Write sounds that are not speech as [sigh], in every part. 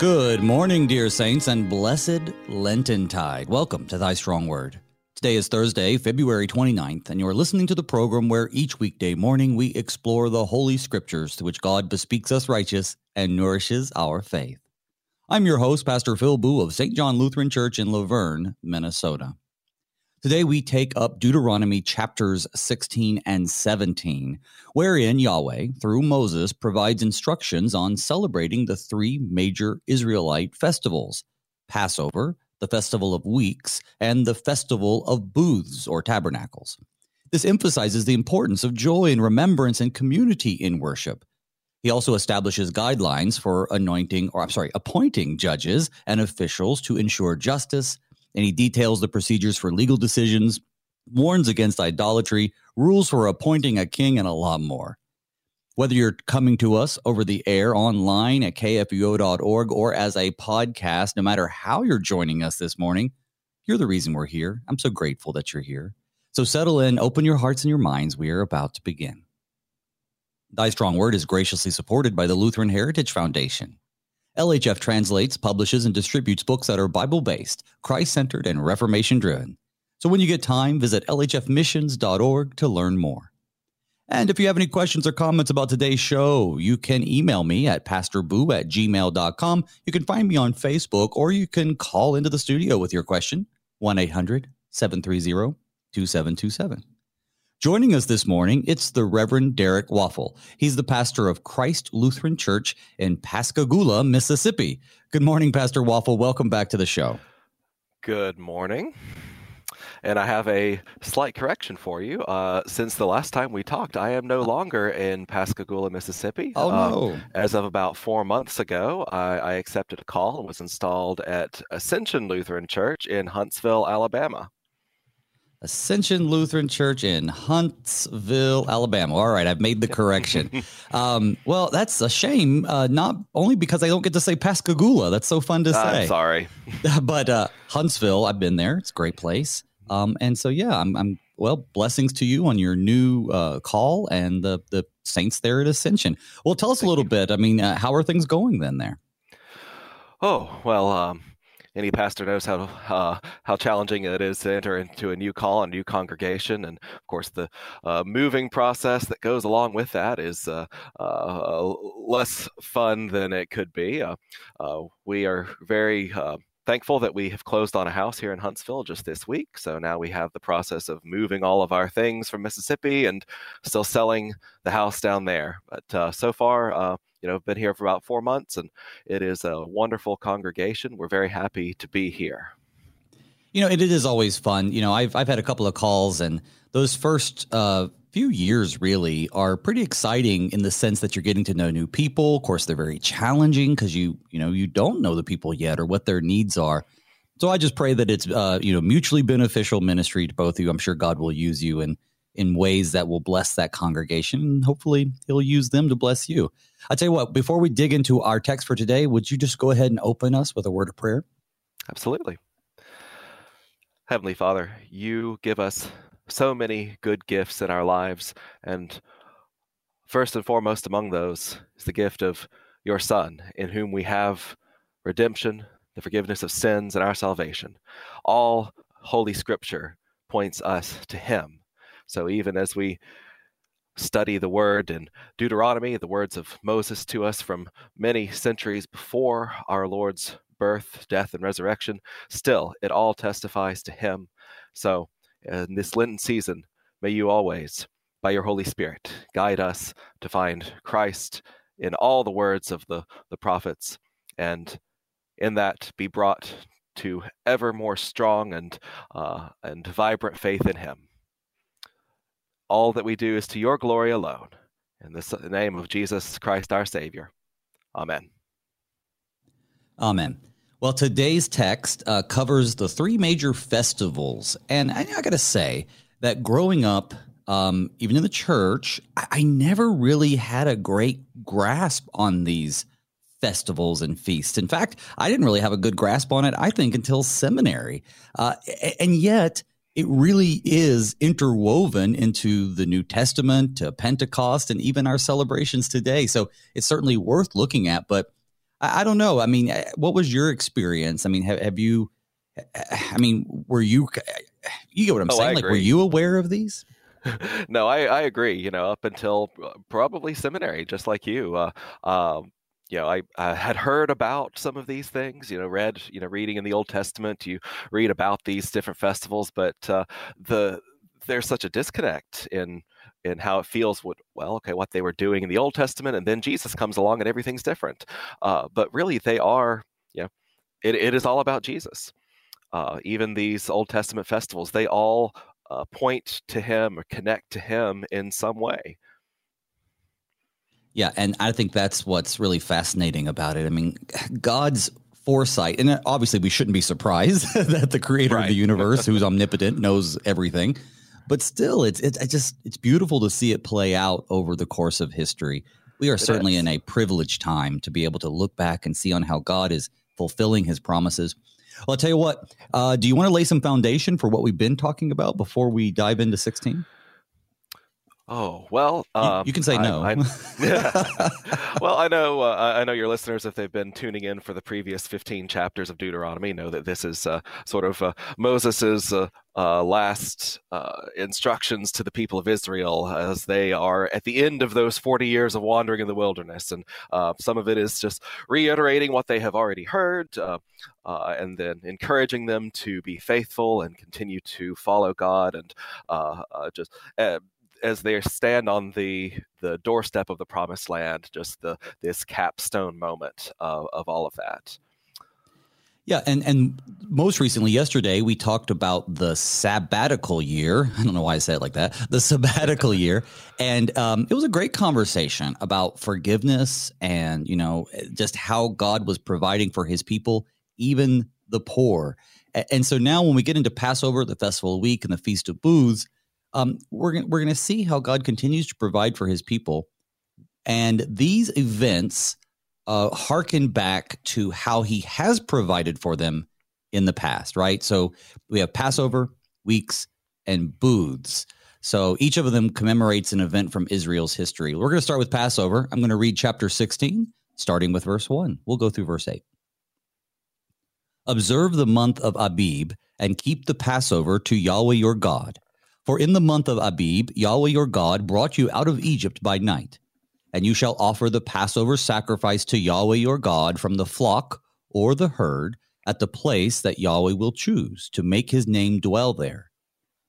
Good morning, dear saints, and blessed Lenten tide. Welcome to Thy Strong Word. Today is Thursday, February 29th, and you're listening to the program where each weekday morning we explore the Holy Scriptures to which God bespeaks us righteous and nourishes our faith. I'm your host, Pastor Phil Booe of St. John Lutheran Church in Luverne, Minnesota. Today we take up Deuteronomy chapters 16 and 17, wherein Yahweh, through Moses, provides instructions on celebrating the three major Israelite festivals Passover, the Festival of Weeks, and the Festival of Booths or Tabernacles. This emphasizes the importance of joy and remembrance and community in worship. He also establishes guidelines for anointing, or I'm sorry, appointing judges and officials to ensure justice and he details the procedures for legal decisions, warns against idolatry, rules for appointing a king, and a lot more. Whether you're coming to us over the air online at kfuo.org or as a podcast, no matter how you're joining us this morning, you're the reason we're here. I'm so grateful that you're here. So settle in, open your hearts and your minds. We are about to begin. Thy Strong Word is graciously supported by the Lutheran Heritage Foundation. LHF translates, publishes, and distributes books that are Bible based, Christ centered, and Reformation driven. So when you get time, visit lhfmissions.org to learn more. And if you have any questions or comments about today's show, you can email me at pastorboo at gmail.com. You can find me on Facebook, or you can call into the studio with your question, 1 800 730 2727. Joining us this morning, it's the Reverend Derek Waffel. He's the pastor of Christ Lutheran Church in Pascagoula, Mississippi. Good morning, Pastor Waffel. Welcome back to the show. Good morning. And I have a slight correction for you. Uh, since the last time we talked, I am no longer in Pascagoula, Mississippi. Oh, no. Um, as of about four months ago, I, I accepted a call and was installed at Ascension Lutheran Church in Huntsville, Alabama. Ascension Lutheran Church in Huntsville, Alabama. All right, I've made the correction. [laughs] um, well, that's a shame, uh, not only because I don't get to say Pascagoula. That's so fun to say. I'm sorry. [laughs] but uh, Huntsville, I've been there. It's a great place. Um, and so, yeah, I'm, I'm, well, blessings to you on your new uh, call and the, the saints there at Ascension. Well, tell us Thank a little you. bit. I mean, uh, how are things going then there? Oh, well, um, any pastor knows how uh, how challenging it is to enter into a new call, a new congregation, and of course the uh, moving process that goes along with that is uh, uh less fun than it could be. Uh, uh, we are very thankful that we have closed on a house here in Huntsville just this week. So now we have the process of moving all of our things from Mississippi and still selling the house down there. But uh, so far, uh, you know, been here for about four months, and it is a wonderful congregation. We're very happy to be here. You know, it, it is always fun. You know, I've I've had a couple of calls, and those first uh, few years really are pretty exciting in the sense that you're getting to know new people. Of course, they're very challenging because you you know you don't know the people yet or what their needs are. So I just pray that it's uh, you know mutually beneficial ministry to both of you. I'm sure God will use you in in ways that will bless that congregation, and hopefully He'll use them to bless you. I tell you what, before we dig into our text for today, would you just go ahead and open us with a word of prayer? Absolutely. Heavenly Father, you give us so many good gifts in our lives. And first and foremost among those is the gift of your Son, in whom we have redemption, the forgiveness of sins, and our salvation. All Holy Scripture points us to Him. So even as we study the word in Deuteronomy, the words of Moses to us from many centuries before our Lord's birth, death, and resurrection, still it all testifies to Him. So in this Lenten season, may you always, by your Holy Spirit, guide us to find Christ in all the words of the, the prophets, and in that be brought to ever more strong and, uh, and vibrant faith in Him. All that we do is to your glory alone. In the name of Jesus Christ our Savior. Amen. Amen. Well, today's text uh, covers the three major festivals. And I, I got to say that growing up, um, even in the church, I, I, never really had a great grasp on these festivals and feasts. In fact, I didn't really have a good grasp on it, I think, until seminary. Uh, and yet, it really is interwoven into the New Testament, to Pentecost, and even our celebrations today. So it's certainly worth looking at. But I, I, don't know. I mean, eh, what was your experience? I mean, have, have you? I mean, were you? You get what I'm oh, saying? Like, were you aware of these? [laughs] no, I, I agree. You know, up until probably seminary, just like you. Uh, um, you know, I, I, had heard about some of these things. You know, read, you know, reading in the Old Testament, you read about these different festivals, but uh, the there's such a disconnect in in how it feels. What well, okay, what they were doing in the Old Testament, and then Jesus comes along and everything's different. Uh, but really, they are. yeah it, it is all about Jesus. Uh, even these Old Testament festivals, they all uh, point to him or connect to him in some way. Yeah, and I think that's what's really fascinating about it. I mean, God's foresight, and obviously we shouldn't be surprised [laughs] that the creator right. of the [laughs] universe, who's omnipotent, knows everything. But still, it's it's just it's beautiful to see it play out over the course of history. We are it certainly is. in a privileged time to be able to look back and see on how God is fulfilling His promises. Well, I'll tell you what. Uh, do you want to lay some foundation for what we've been talking about before we dive into 16? Oh well, um, you, you, can say no. I, yeah. [laughs] [laughs] well, I know. Uh, I know your listeners, if they've been tuning in for the previous fifteen chapters of Deuteronomy, know that this is uh, sort of uh, Moses's uh, uh, last uh, instructions to the people of Israel as they are at the end of those forty years of wandering in the wilderness, and some of it is just reiterating what they have already heard, and then encouraging them to be faithful and continue to follow God, and just as they stand on the the doorstep of the promised land, just the this capstone moment of, of all of that. Yeah, and and most recently, yesterday, we talked about the sabbatical year. [laughs] I don't know why I said it like that. The sabbatical year, [laughs] and um, it was a great conversation about forgiveness and you know just how God was providing for His people, even the poor. And so now, when we get into Passover, the festival week, and the Feast of Booths, um, we're gonna, we're going to see how God continues to provide for His people, and these events uh, harken back to how He has provided for them in the past. Right. So we have Passover weeks and booths. So each of them commemorates an event from Israel's history. We're going to start with Passover. I'm going to read chapter 16, starting with verse 1. We'll go through verse 8. Observe the month of Abib and keep the Passover to Yahweh your God for in the month of Abib, Yahweh your God brought you out of Egypt by night. And you shall offer the Passover sacrifice to Yahweh your God from the flock or the herd at the place that Yahweh will choose to make his name dwell there.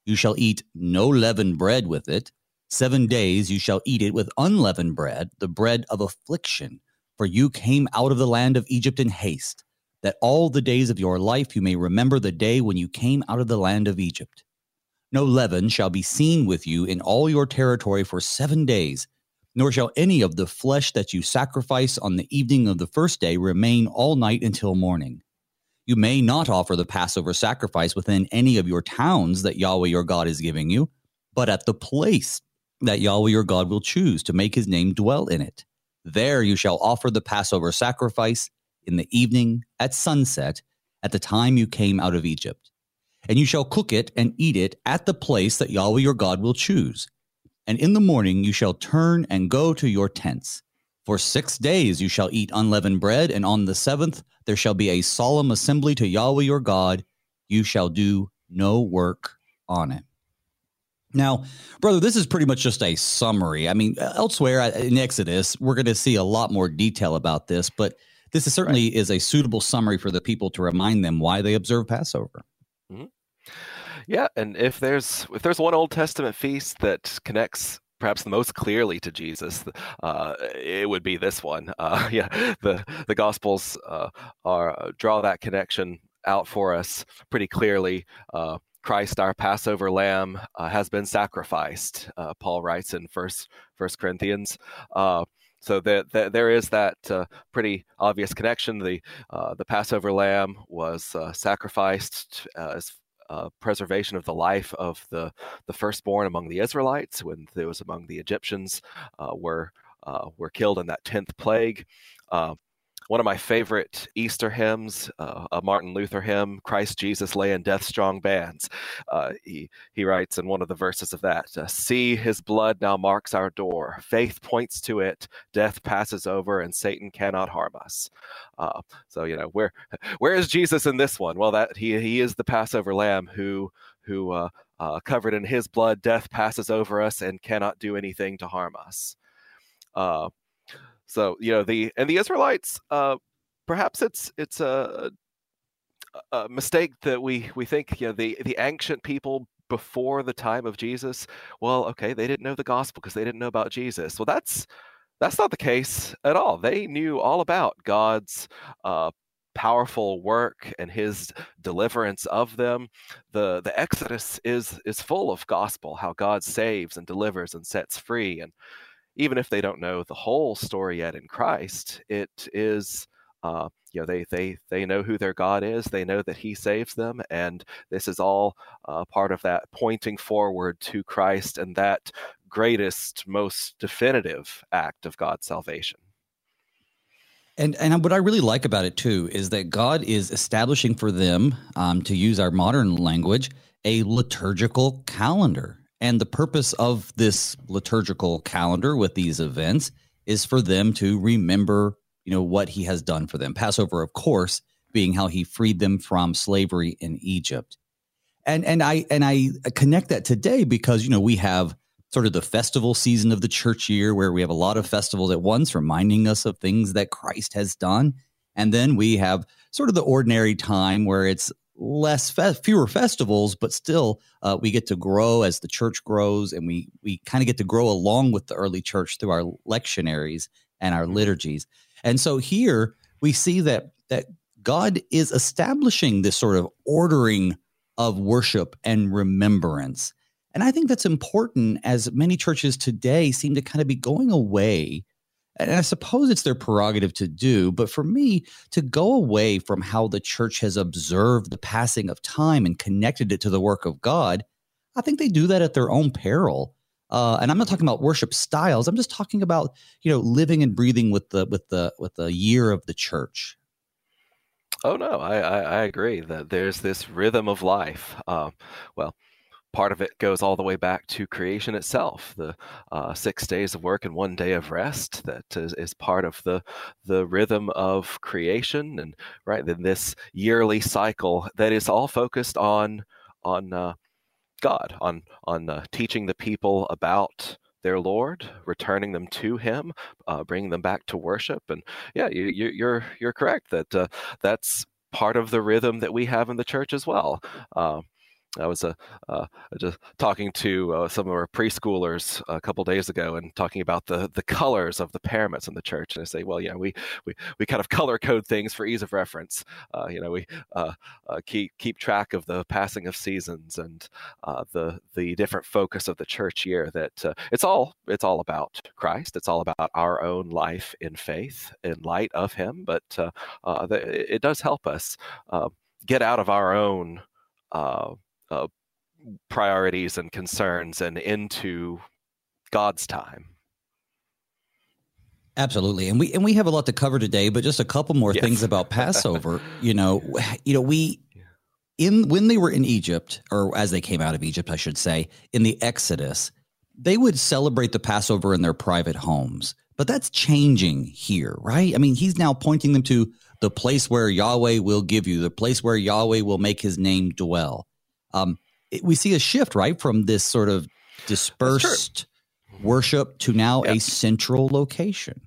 You shall eat no leavened bread with it. Seven days you shall eat it with unleavened bread, the bread of affliction. For you came out of the land of Egypt in haste, that all the days of your life you may remember the day when you came out of the land of Egypt. No leaven shall be seen with you in all your territory for seven days, nor shall any of the flesh that you sacrifice on the evening of the first day remain all night until morning. You may not offer the Passover sacrifice within any of your towns that Yahweh your God is giving you, but at the place that Yahweh your God will choose to make his name dwell in it. There you shall offer the Passover sacrifice in the evening at sunset at the time you came out of Egypt and you shall cook it and eat it at the place that Yahweh your God will choose. And in the morning you shall turn and go to your tents. For six days you shall eat unleavened bread, and on the seventh there shall be a solemn assembly to Yahweh your God. You shall do no work on it. Now, brother, this is pretty much just a summary. I mean, elsewhere in Exodus, we're going to see a lot more detail about this, but this is certainly right. is a suitable summary for the people to remind them why they observe Passover. Yeah, and if there's if there's one Old Testament feast that connects perhaps the most clearly to Jesus, uh, it would be this one. [laughs] Uh, yeah, the the Gospels uh, are uh, draw that connection out for us pretty clearly. Uh, Christ, our Passover Lamb, uh, has been sacrificed. Paul writes in First First Corinthians. So that the, there is that pretty obvious connection. The uh, the Passover lamb was sacrificed as uh, preservation of the life of the the firstborn among the Israelites when those among the Egyptians uh, were were killed in that tenth plague. One of my favorite Easter hymns, uh, a Martin Luther hymn, Christ Jesus lay in death strong bands. Uh, he, he writes in one of the verses of that uh, See, his blood now marks our door. Faith points to it. Death passes over, and Satan cannot harm us. Uh, so, you know, where, where is Jesus in this one? Well, that he, he is the Passover lamb who, who uh, covered in his blood, death passes over us and cannot do anything to harm us. So you know the and the Israelites, uh, perhaps it's it's a, a mistake that we we think you know the the ancient people before the time of Jesus. Well, okay, they didn't know the gospel because they didn't know about Jesus. Well, that's that's not the case at all. They knew all about God's uh, powerful work and His deliverance of them. the The Exodus is is full of gospel, how God saves and delivers and sets free, and even if they don't know the whole story yet in Christ, it is uh, you know they they they know who their God is. They know that He saves them, and this is all uh, part of that pointing forward to Christ and that greatest, most definitive act of God's salvation. And and what I really like about it too is that God is establishing for them, um, to use our modern language, a liturgical calendar. And the purpose of this liturgical calendar with these events is for them to remember, you know, what he has done for them. Passover, of course, being how he freed them from slavery in Egypt. And and I and I connect that today because, you know, we have sort of the festival season of the church year where we have a lot of festivals at once reminding us of things that Christ has done. And then we have sort of the ordinary time where it's less fe- fewer festivals, but still uh, we get to grow as the church grows, and we we kind of get to grow along with the early church through our lectionaries and our mm-hmm. liturgies. And so here we see that that God is establishing this sort of ordering of worship and remembrance. And I think that's important as many churches today seem to kind of be going away and I suppose it's their prerogative to do, but for me, to go away from how the church has observed the passing of time and connected it to the work of God, I think they do that at their own peril. Uh, and I'm not talking about worship styles. I'm just talking about you know living and breathing with the with the with the year of the church. Oh no, I I, I agree that there's this rhythm of life. Uh, well, part of it goes all the way back to creation itself the uh, six days of work and one day of rest that is, is, part of the the rhythm of creation and right then this yearly cycle that is all focused on on uh, god on on uh, teaching the people about their Lord, returning them to Him, uh, bringing them back to worship, and yeah, you, are you're, you're correct that uh, that's part of the rhythm that we have in the church as well. I was uh, uh, just talking to uh, some of our preschoolers a couple days ago and talking about the the colors of the paraments in the church. And I say, well, yeah, we we, we kind of color code things for ease of reference. Uh, you know, we uh, uh, keep keep track of the passing of seasons and the the different focus of the church year. That it's all it's all about Christ. It's all about our own life in faith in light of Him. But the, it does help us get out of our own. Uh, priorities and concerns and into God's time. Absolutely. And we and we have a lot to cover today, but just a couple more yes. things about Passover. [laughs] you know, you know, we in when they were in Egypt, or as they came out of Egypt, I should say, in the Exodus, they would celebrate the Passover in their private homes. But that's changing here, right? I mean, he's now pointing them to the place where Yahweh will give you, the place where Yahweh will make his name dwell. Um, it, we see a shift, right, from this sort of dispersed worship to now a central location.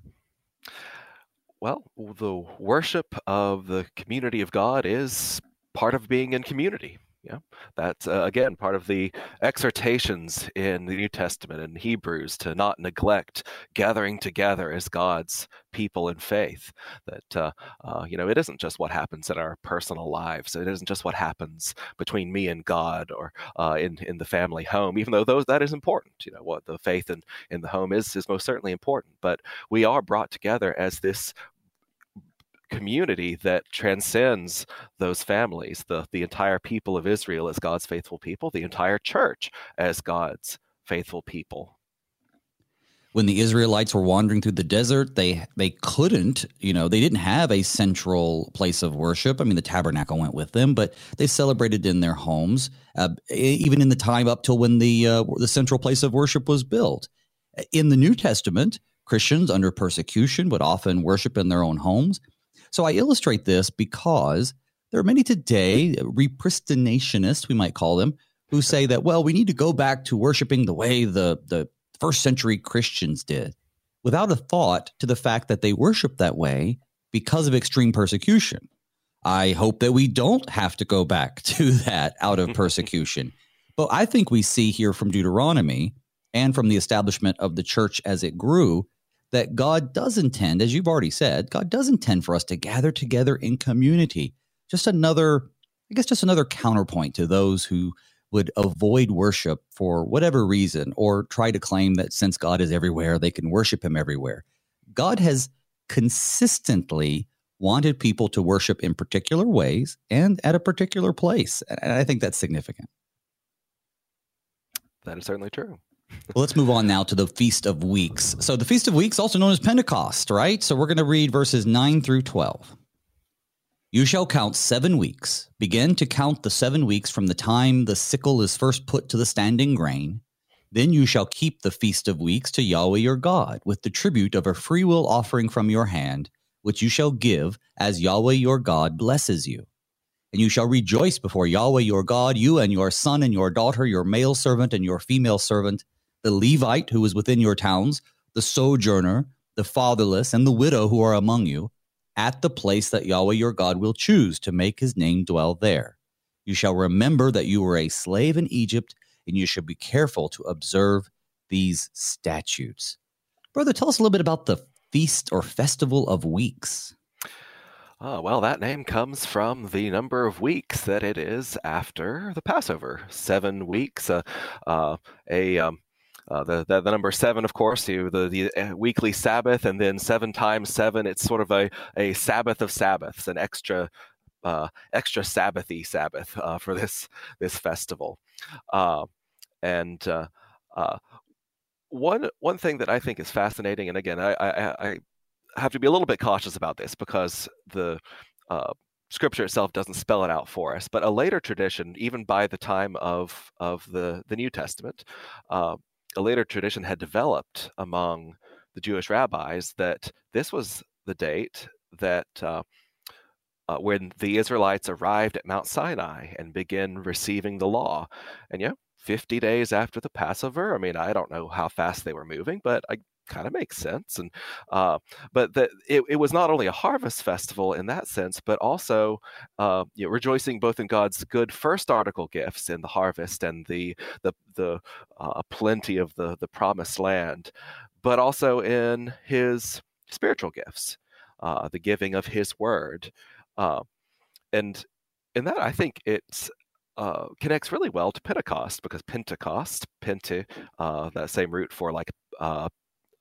Well, the worship of the community of God is part of being in community. Yeah, that's uh, again part of the exhortations in the New Testament and Hebrews to not neglect gathering together as God's people in faith. That uh, uh, you know, it isn't just what happens in our personal lives. It isn't just what happens between me and God or uh, in in the family home. Even though those that is important. You know, what the faith in in the home is is most certainly important. But we are brought together as this community that transcends those families, the, the entire people of Israel as God's faithful people, the entire church as God's faithful people. when the Israelites were wandering through the desert, they they couldn't, you know, they didn't have a central place of worship. I mean, the tabernacle went with them, but they celebrated in their homes, uh, even in the time up till when the uh, the central place of worship was built. In the New Testament, Christians under persecution would often worship in their own homes. So I illustrate this because there are many today, repristinationists, we might call them, who say that well, we need to go back to worshiping the way the the first century Christians did without a thought to the fact that they worshiped that way because of extreme persecution. I hope that we don't have to go back [laughs] to that out of persecution. but I think we see here from Deuteronomy and from the establishment of the church as it grew that God does intend, as you've already said, God does intend for us to gather together in community. Just another, I guess, just another counterpoint to those who would avoid worship for whatever reason or try to claim that since God is everywhere, they can worship him everywhere. God has consistently wanted people to worship in particular ways and at a particular place. And I think that's significant. That is certainly true. Well, let's move on now to the Feast of Weeks. So, the Feast of Weeks, also known as Pentecost, right? So, we're going to read verses 9 through 12. You shall count seven weeks. Begin to count the seven weeks from the time the sickle is first put to the standing grain. Then you shall keep the feast of weeks to Yahweh your God, with the tribute of a freewill offering from your hand, which you shall give as Yahweh your God blesses you. And you shall rejoice before Yahweh your God, you and your son and your daughter, your male servant and your female servant, the Levite who is within your towns, the sojourner, the fatherless, and the widow who are among you at the place that Yahweh your God will choose to make his name dwell there. You shall remember that you were a slave in Egypt, and you shall be careful to observe these statutes. Brother, tell us a little bit about the Feast or Festival of Weeks. Uh, well, that name comes from the number of weeks that it is after the Passover. Seven weeks, uh, uh, a um, uh, the, the, the number seven, of course, the the uh, weekly Sabbath, and then seven times seven. It's sort of a a Sabbath of Sabbaths, an extra uh, extra Sabbathy Sabbath uh, for this this festival, uh, and uh, one one thing that I think is fascinating, and again, I, I, I have to be a little bit cautious about this because the scripture itself doesn't spell it out for us but a later tradition even by the time of of the the new testament uh, a later tradition had developed among the Jewish rabbis that this was the date that uh, uh, when the Israelites arrived at Mount Sinai and begin receiving the law. And yeah, 50 days after the Passover. I mean, I don't know how fast they were moving, but I kind of makes sense. And uh, but that it, it was not only a harvest festival in that sense, but also uh, you know, rejoicing both in God's good first article gifts in the harvest and the the the uh, plenty of the the promised land, but also in His spiritual gifts, uh, the giving of His word, uh, and in that I think it's uh, connects really well to Pentecost because Pentecost, Pente, uh, that same root for like uh,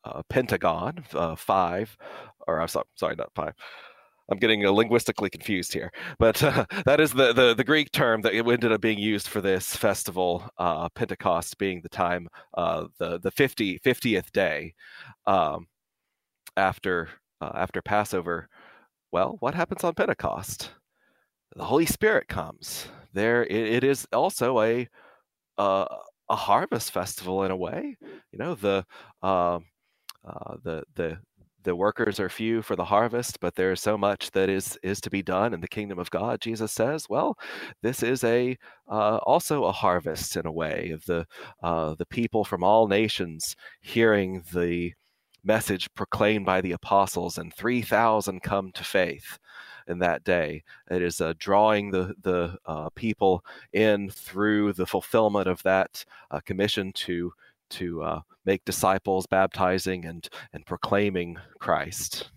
uh, pentagon, uh, five, or I'm sorry, sorry, not five. I'm getting linguistically confused here, but [laughs] that is the, the, the Greek term that ended up being used for this festival. Pentecost being the time, the the 50, 50th day um, after after Passover. Well, what happens on Pentecost? The Holy Spirit comes. There, it, it is also a uh, a harvest festival in a way. You know the um, uh, the the the workers are few for the harvest, but there is so much that is is to be done in the kingdom of God. Jesus says, "Well, this is a uh, also a harvest in a way of the uh, the people from all nations hearing the message proclaimed by the apostles, and three thousand come to faith." In that day. It is uh, drawing the the uh, people in through the fulfillment of that uh, commission to to uh, make disciples, baptizing and and proclaiming Christ.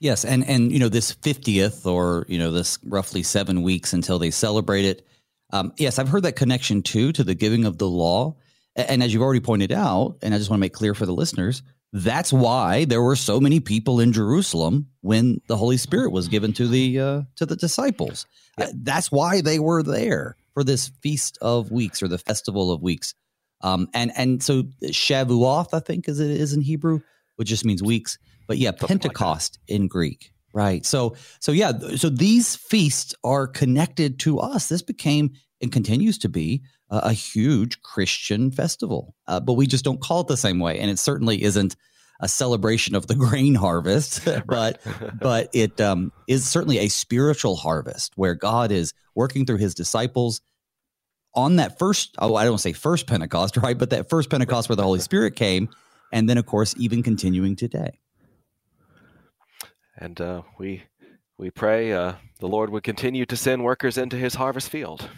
Yes, and and you know this fiftieth or you know this roughly seven weeks until they celebrate it. Um, yes, I've heard that connection too to the giving of the law, and as you've already pointed out, and I just want to make clear for the listeners, that's why there were so many people in Jerusalem when the Holy Spirit was given to the uh, to the disciples. Uh, that's why they were there for this feast of weeks or the festival of weeks. Um, and and so Shavuoth, I think, as it is in Hebrew, which just means weeks. But yeah, Something Pentecost like in Greek, right? So so yeah, so these feasts are connected to us. This became and continues to be a, a huge Christian festival, uh, but we just don't call it the same way, and it certainly isn't a celebration of the [laughs] grain harvest, [laughs] but but it um, is certainly a spiritual harvest where God is working through His disciples on that first. Oh, I don't say first Pentecost, [laughs] right? But that first Pentecost where the Holy Spirit came, and then of course even continuing today. And uh, we we pray uh, the Lord would continue to send workers into His harvest field.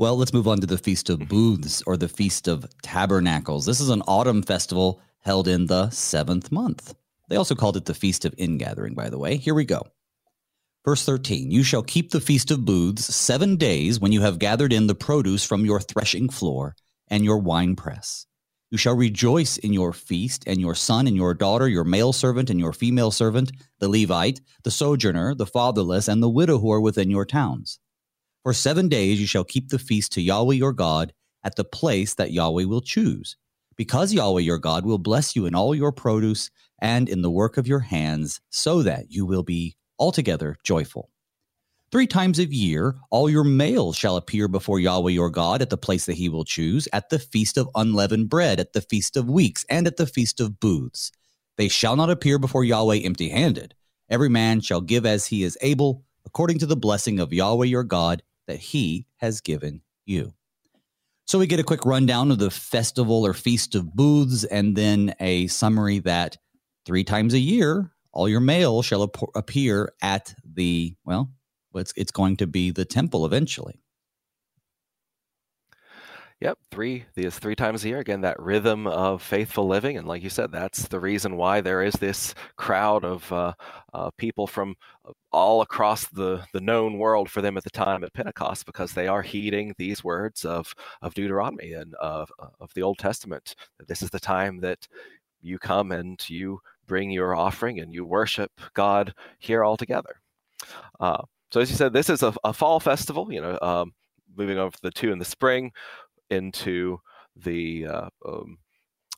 Well, let's move on to the Feast of mm-hmm. Booths or the Feast of Tabernacles. This is an autumn festival held in the seventh month. They also called it the Feast of Ingathering, by the way. Here we go. Verse 13 You shall keep the Feast of Booths seven days when you have gathered in the produce from your threshing floor and your winepress. You shall rejoice in your feast, and your son and your daughter, your male servant and your female servant, the Levite, the sojourner, the fatherless, and the widow who are within your towns. For seven days you shall keep the feast to Yahweh your God at the place that Yahweh will choose because Yahweh your God will bless you in all your produce and in the work of your hands, so that you will be altogether joyful. Three times a year, all your males shall appear before Yahweh your God at the place that he will choose, at the feast of unleavened bread, at the feast of weeks, and at the feast of booths. They shall not appear before Yahweh empty handed. Every man shall give as he is able, according to the blessing of Yahweh your God that he has given you. So we get a quick rundown of the festival or feast of booths, and then a summary that three times a year, all your males shall ap- appear at the well, it's it's going to be the temple eventually. Yep, three these three times a year. Again, that rhythm of faithful living, and like you said, that's the reason why there is this crowd of uh, uh, people from uh, all across the the known world for them at the time at Pentecost, because they are heeding these words of of Deuteronomy and of of the Old Testament. This is the time that you come and you bring your offering and you worship God here all together. Uh, so, as you said, this is a, a fall festival. You know. Um, moving over to the two in the spring into the uh, um,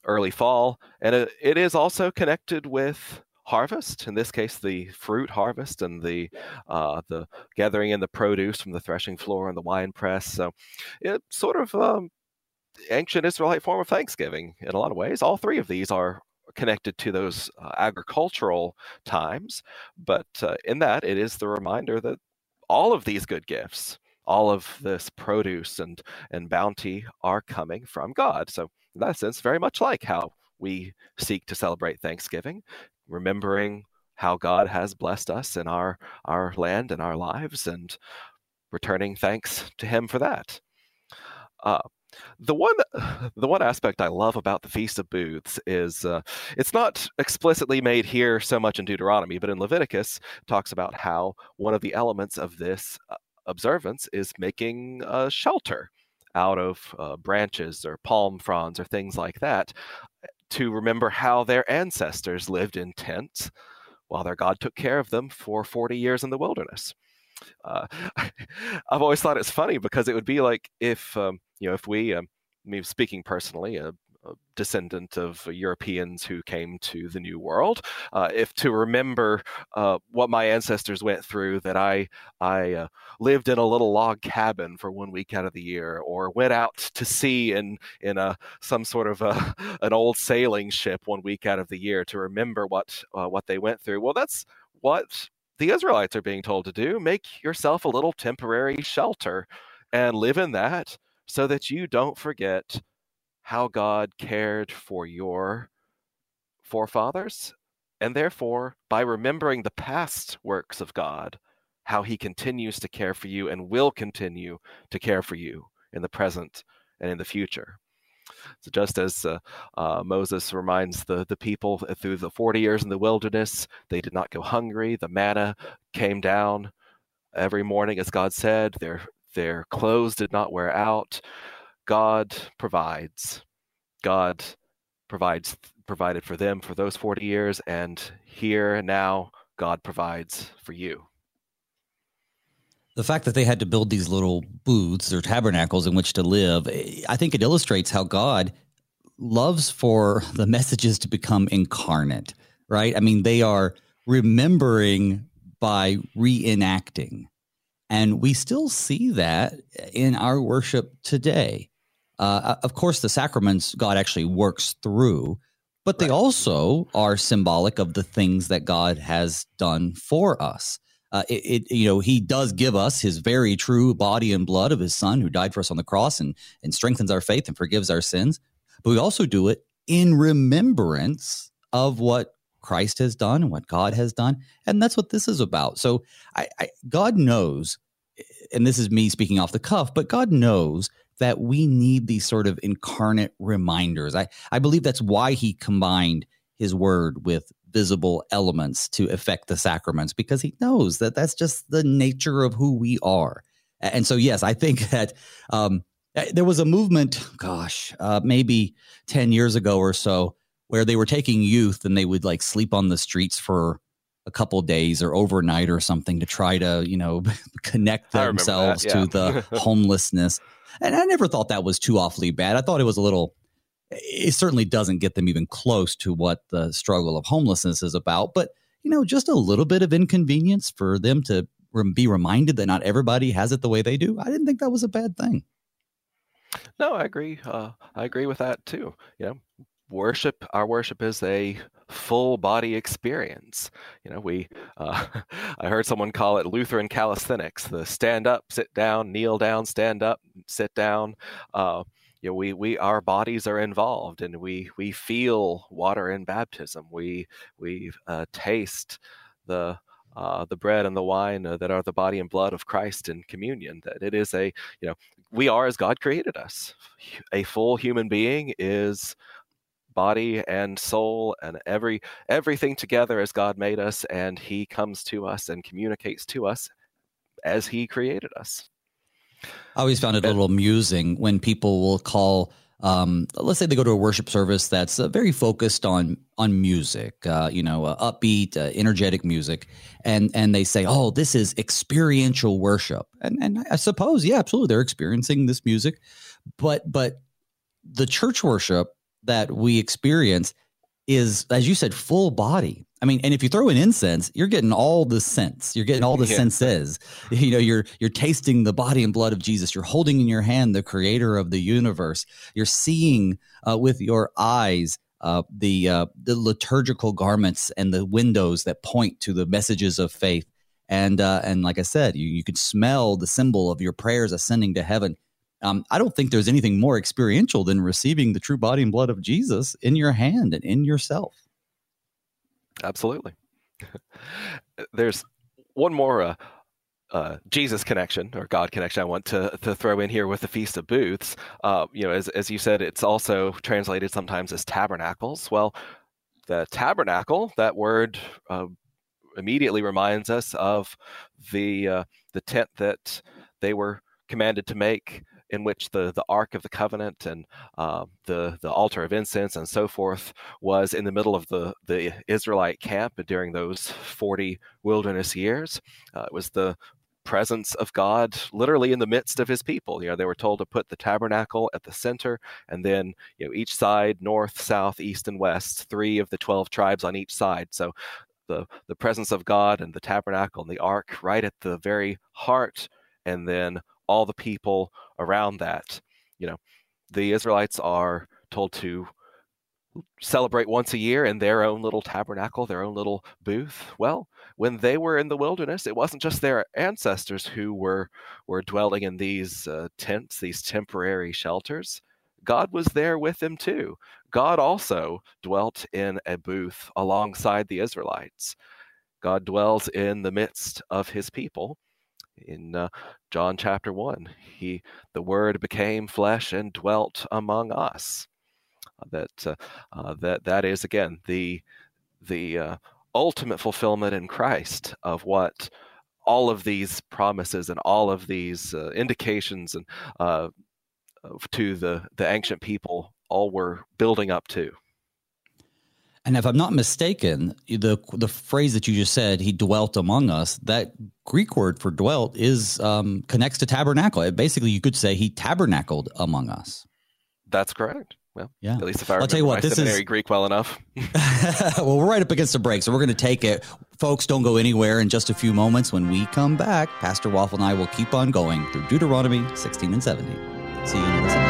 early fall. And it, it is also connected with harvest in this case the fruit harvest and the uh, the gathering in the produce from the threshing floor and the wine press so it sort of um, ancient israelite form of thanksgiving in a lot of ways all three of these are connected to those uh, agricultural times but uh, in that it is the reminder that all of these good gifts all of this produce and and bounty are coming from God. So in that sense, very much like how we seek to celebrate Thanksgiving, remembering how God has blessed us in our our land and our lives, and returning thanks to Him for that. Uh, the one the one aspect I love about the Feast of Booths is uh, it's not explicitly made here so much in Deuteronomy, but in Leviticus talks about how one of the elements of this uh, observance is making a shelter out of uh, branches or palm fronds or things like that to remember how their ancestors lived in tents while their God took care of them for 40 years in the wilderness. Uh, [laughs] I've always thought it's funny because it would be like if, um, you know, if we, um, me speaking personally, uh, descendant of Europeans who came to the New World. Uh, if to remember uh, what my ancestors went through, that I I uh, lived in a little log cabin for one week out of the year, or went out to sea in in a some sort of a, [laughs] an old sailing ship one week out of the year to remember what uh, what they went through. Well, that's what the Israelites are being told to do. Make yourself a little temporary shelter and live in that so that you don't forget how God cared for your forefathers, and therefore, by remembering the past works of God, how he continues to care for you and will continue to care for you in the present and in the future. So, just as uh, uh, Moses reminds the, the people through the 40 years in the wilderness, they did not go hungry. The manna came down every morning, as God said. Their, their clothes did not wear out. God provides. God provides provided for them for those 40 years and here now God provides for you. the fact that they had to build these little booths or tabernacles in which to live, eh, I think it illustrates how God loves for the messages to become incarnate, right? I mean, they are remembering by reenacting. And we still see that in our worship today. Uh, of course, the sacraments God actually works through, but they right. also are symbolic of the things that God has done for us. Uh, it, it, you know, he does give us his very true body and blood of his son who died for us on the cross and, and strengthens our faith and forgives our sins. But we also do it in remembrance of what Christ has done and what God has done. And that's what this is about. So I, I, God knows, and this is me speaking off the cuff, but God knows that we need these sort of incarnate reminders. I, I believe that's why he combined his word with visible elements to affect the sacraments because he knows that that's just the nature of who we are. And so, yes, I think [laughs] that um, there was a movement, gosh, uh, maybe 10 years ago or so, where they were taking youth and they would like sleep on the streets for a couple days or overnight or something to try to you know [laughs] connect themselves that, yeah. to the [laughs] homelessness. And i never thought that was too awfully bad. I thought it was a little it certainly doesn't get them even close to what the struggle of homelessness is about. But you know just a little bit of inconvenience for them to be reminded that not everybody has it the way they do i didn't think that was a bad thing. No i agree uh, i agree with that too you know worship our worship is a full body experience you know we uh, [laughs] i heard someone call it lutheran calisthenics the stand up sit down kneel down stand up sit down uh, you know we we our bodies are involved and we we feel water in baptism we we uh, taste the uh, the bread and the wine uh, that are the body and blood of Christ in communion. That it is a, you know, we are as God created us. A full human being is body and soul and every everything together as God made us and he comes to us and communicates to us as he created us. I always found it a little amusing when people will call um, let's say they go to a worship service that's uh, very focused on on music, uh, you know, uh, upbeat, uh, energetic music, and and they say, "Oh, this is experiential worship," and and I suppose, yeah, absolutely, they're experiencing this music, but but the church worship that we experience is, as you said, full body. I mean, and if you throw in incense, you're getting all the sense. You're getting all the [laughs] yeah. senses. You know, you're you're tasting the body and blood of Jesus. You're holding in your hand the Creator of the universe. You're seeing uh, with your eyes uh, the uh, the liturgical garments and the windows that point to the messages of faith. And uh, and like I said, you you could smell the symbol of your prayers ascending to heaven. Um, I don't think there's anything more experiential than receiving the true body and blood of Jesus in your hand and in yourself. Absolutely. [laughs] there's one more uh, uh, Jesus connection or God connection I want to, to throw in here with the Feast of Booths. Uh, you know, as, as you said, it's also translated sometimes as tabernacles. Well, the tabernacle, that word uh, immediately reminds us of the uh, the tent that they were commanded to make in which the, the Ark of the Covenant and uh, the the altar of incense and so forth was in the middle of the the Israelite camp during those forty wilderness years. Uh, it was the presence of God literally in the midst of his people. You know, they were told to put the tabernacle at the center and then, you know, each side, north, south, east, and west, three of the 12 tribes on each side. So the, the presence of God and the tabernacle and the ark right at the very heart, and then all the people around that. You know, the Israelites are told to celebrate once a year in their own little tabernacle, their own little booth. Well, when they were in the wilderness, it wasn't just their ancestors who were were dwelling in these uh, tents, these temporary shelters. God was there with them too. God also dwelt in a booth alongside the Israelites. God dwells in the midst of his people in uh, John chapter 1. He the word became flesh and dwelt among us. Uh, that uh, uh, that that is again the the uh, ultimate fulfillment in Christ of what all of these promises and all of these uh, indications and to the the ancient people all were building up to. And if I'm not mistaken, the the phrase that you just said, "He dwelt among us," that Greek word for dwelt is um, connects to tabernacle. Basically, you could say he tabernacled among us. That's correct. Well, yeah. At least if I I'll tell you what, this is Greek well enough. [laughs] [laughs] well, we're right up against the break, so we're going to take it, folks. Don't go anywhere. In just a few moments, when we come back, Pastor Waffel and I will keep on going through Deuteronomy 16 and 17. See you in a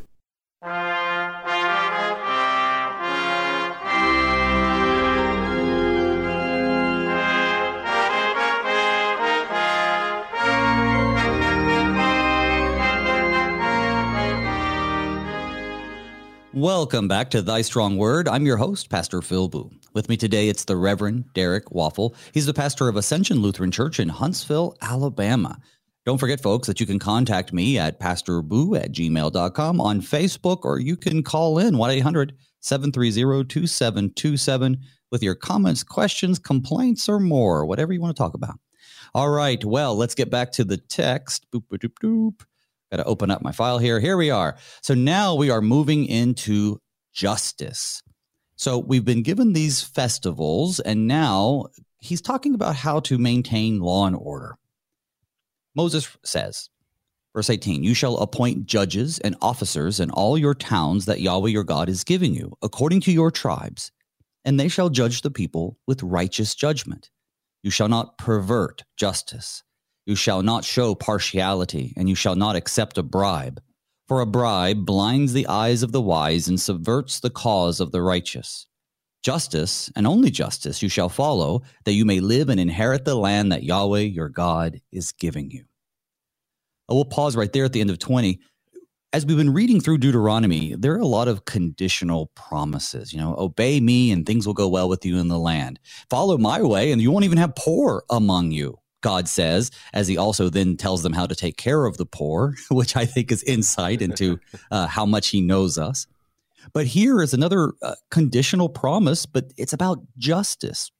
Welcome back to Thy Strong Word. I'm your host, Pastor Phil Booe. With me today, it's the Reverend Derek Waffel. He's the pastor of Ascension Lutheran Church in Huntsville, Alabama. Don't forget, folks, that you can contact me at pastorboo at gmail.com on Facebook, or you can call in 1 800 730 2727 with your comments, questions, complaints, or more, whatever you want to talk about. All right, well, let's get back to the text. Boop, boop, boop, boop. Got to open up my file here. Here we are. So now we are moving into justice. So we've been given these festivals, and now he's talking about how to maintain law and order. Moses says, verse 18, You shall appoint judges and officers in all your towns that Yahweh your God is giving you, according to your tribes, and they shall judge the people with righteous judgment. You shall not pervert justice you shall not show partiality, and you shall not accept a bribe. For a bribe blinds the eyes of the wise and subverts the cause of the righteous. Justice, and only justice, you shall follow, that you may live and inherit the land that Yahweh your God is giving you. I will pause right there at the end of 20. As we've been reading through Deuteronomy, there are a lot of conditional promises. You know, obey me and things will go well with you in the land. Follow my way and you won't even have poor among you. God says, as he also then tells them how to take care of the poor, [laughs] which I think is insight into [laughs] uh, how much he knows us. But here is another uh, conditional promise, but it's about justice.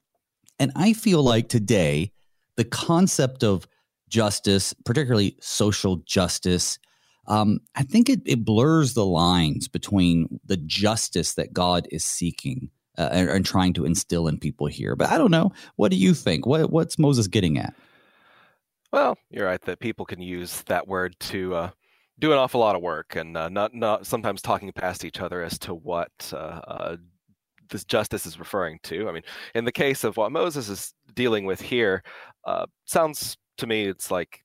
And I feel like today, the concept of justice, particularly social justice, um, I think it, it, blurs the lines between the justice that God is seeking uh, and, and, trying to instill in people here. But I don't know. What do you think? What, what's Moses getting at? Well, you're right that people can use that word to uh, do an awful lot of work and uh, not not sometimes talking past each other as to what uh, uh, this justice is referring to. I mean, in the case of what Moses is dealing with here, uh, sounds to me it's like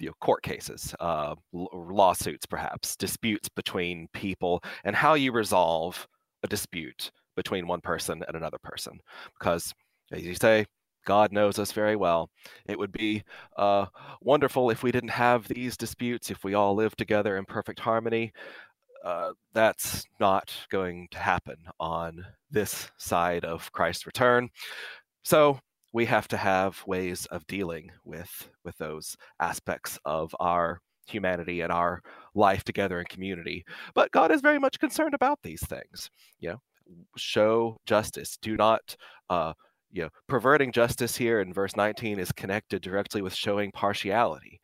you know, court cases, uh, lawsuits, perhaps disputes between people, and how you resolve a dispute between one person and another person. Because, as you say, God knows us very well. It would be uh, wonderful if we didn't have these disputes, if we all lived together in perfect harmony. Uh, that's not going to happen on this side of Christ's return. So we have to have ways of dealing with with those aspects of our humanity and our life together in community. But God is very much concerned about these things. You know, show justice. Do not uh, you know, perverting justice here in verse 19 is connected directly with showing partiality,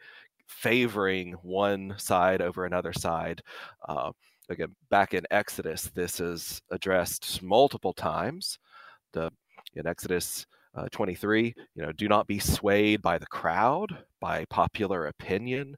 favoring one side over another side. Uh, again, back in Exodus, this is addressed multiple times. The in Exodus uh, 23, you know, do not be swayed by the crowd, by popular opinion,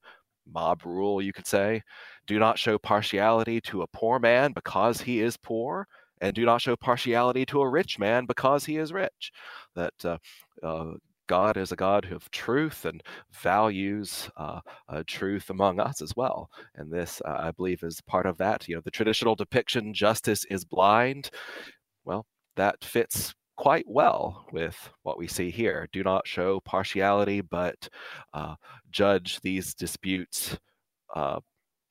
mob rule, you could say. Do not show partiality to a poor man because he is poor and do not show partiality to a rich man because he is rich. That uh, uh, God is a God of truth and values uh, uh, truth among us as well. And this, uh, I believe, is part of that. You know, the traditional depiction, justice is blind. Well, that fits quite well with what we see here. Do not show partiality, but uh, judge these disputes uh,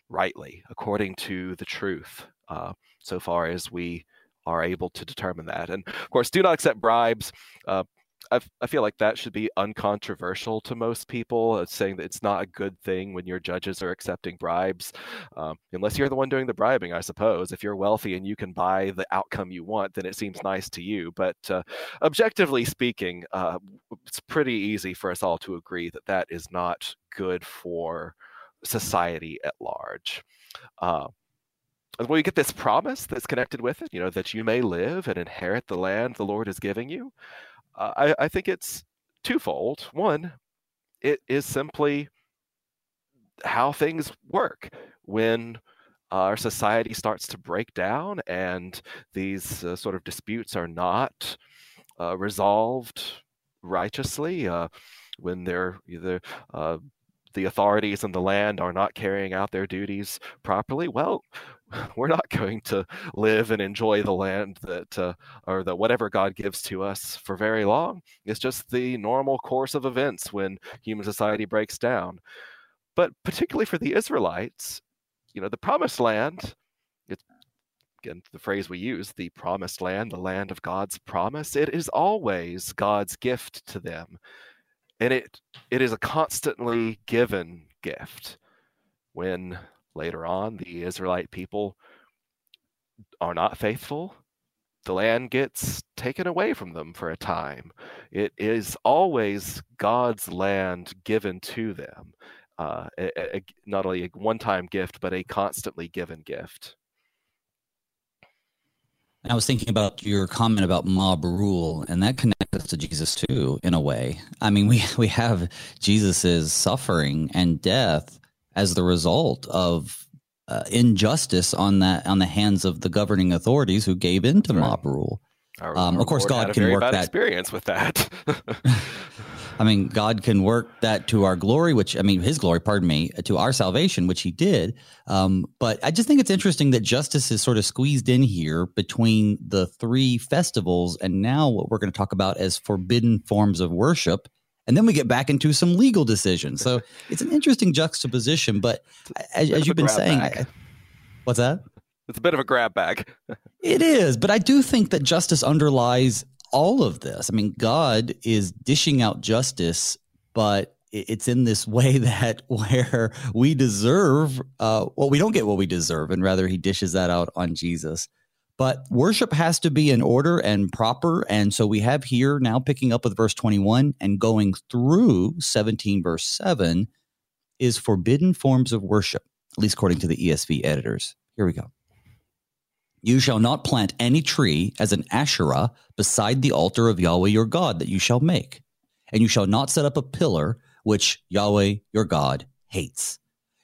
rightly, according to the truth, uh, so far as we are able to determine that. And of course, do not accept bribes. Uh, I, I feel like that should be uncontroversial to most people, uh, saying that it's not a good thing when your judges are accepting bribes, um, unless you're the one doing the bribing, I suppose. If you're wealthy and you can buy the outcome you want, then it seems nice to you. But uh, objectively speaking, uh, it's pretty easy for us all to agree that that is not good for society at large. Uh, when you get this promise that's connected with it, you know, that you may live and inherit the land the Lord is giving you, uh, I, I think it's twofold. One, it is simply how things work when our society starts to break down and these uh, sort of disputes are not uh, resolved righteously uh, when they're either uh, the authorities in the land are not carrying out their duties properly well [laughs] we're not going to live and enjoy the land that uh, or that whatever god gives to us for very long. It's just the normal course of events when human society breaks down. But particularly for the israelites you know the promised land it's again the phrase we use the promised land the land of god's promise it is always god's gift to them. And it it is a constantly given gift. When later on the Israelite people are not faithful, the land gets taken away from them for a time. It is always God's land given to them, uh, a, a, not only a one time gift, but a constantly given gift. I was thinking about your comment about mob rule, and that connects us to Jesus too, in a way. I mean, we [laughs] we have Jesus's suffering and death as the result of uh, injustice on that on the hands of the governing authorities who gave in to mob rule. Our, um, our of course, God can work that experience with that. [laughs] I mean, God can work that to our glory, which I mean, His glory, pardon me, to our salvation, which He did. Um, but I just think it's interesting that justice is sort of squeezed in here between the three festivals, and now what we're going to talk about as forbidden forms of worship and then we get back into some legal decisions. So [laughs] it's an interesting juxtaposition. But as, as you've been saying, I, what's that? It's a bit of a grab bag. [laughs] it is, but I do think that justice underlies all of this. I mean, God is dishing out justice, but it's in this [laughs] way that where we deserve, uh, well, we don't get what we deserve, and rather He dishes that out on Jesus. But worship has to be in order and proper. And so we have here now picking up with verse 21 and going through 17, verse 7 is forbidden forms of worship, at least according to the ESV editors. Here we go. You shall not plant any tree as an Asherah beside the altar of Yahweh your God that you shall make. And you shall not set up a pillar which Yahweh your God hates.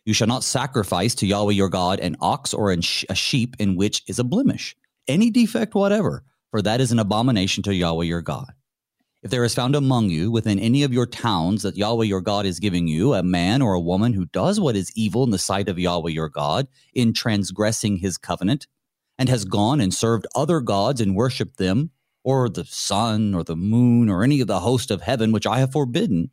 You shall not sacrifice to Yahweh your God an ox or a sheep in which is a blemish any defect whatever, for that is an abomination to Yahweh your God. If there is found among you within any of your towns that Yahweh your God is giving you a man or a woman who does what is evil in the sight of Yahweh your God in transgressing his covenant, and has gone and served other gods and worshipped them, or the sun or the moon or any of the host of heaven which I have forbidden,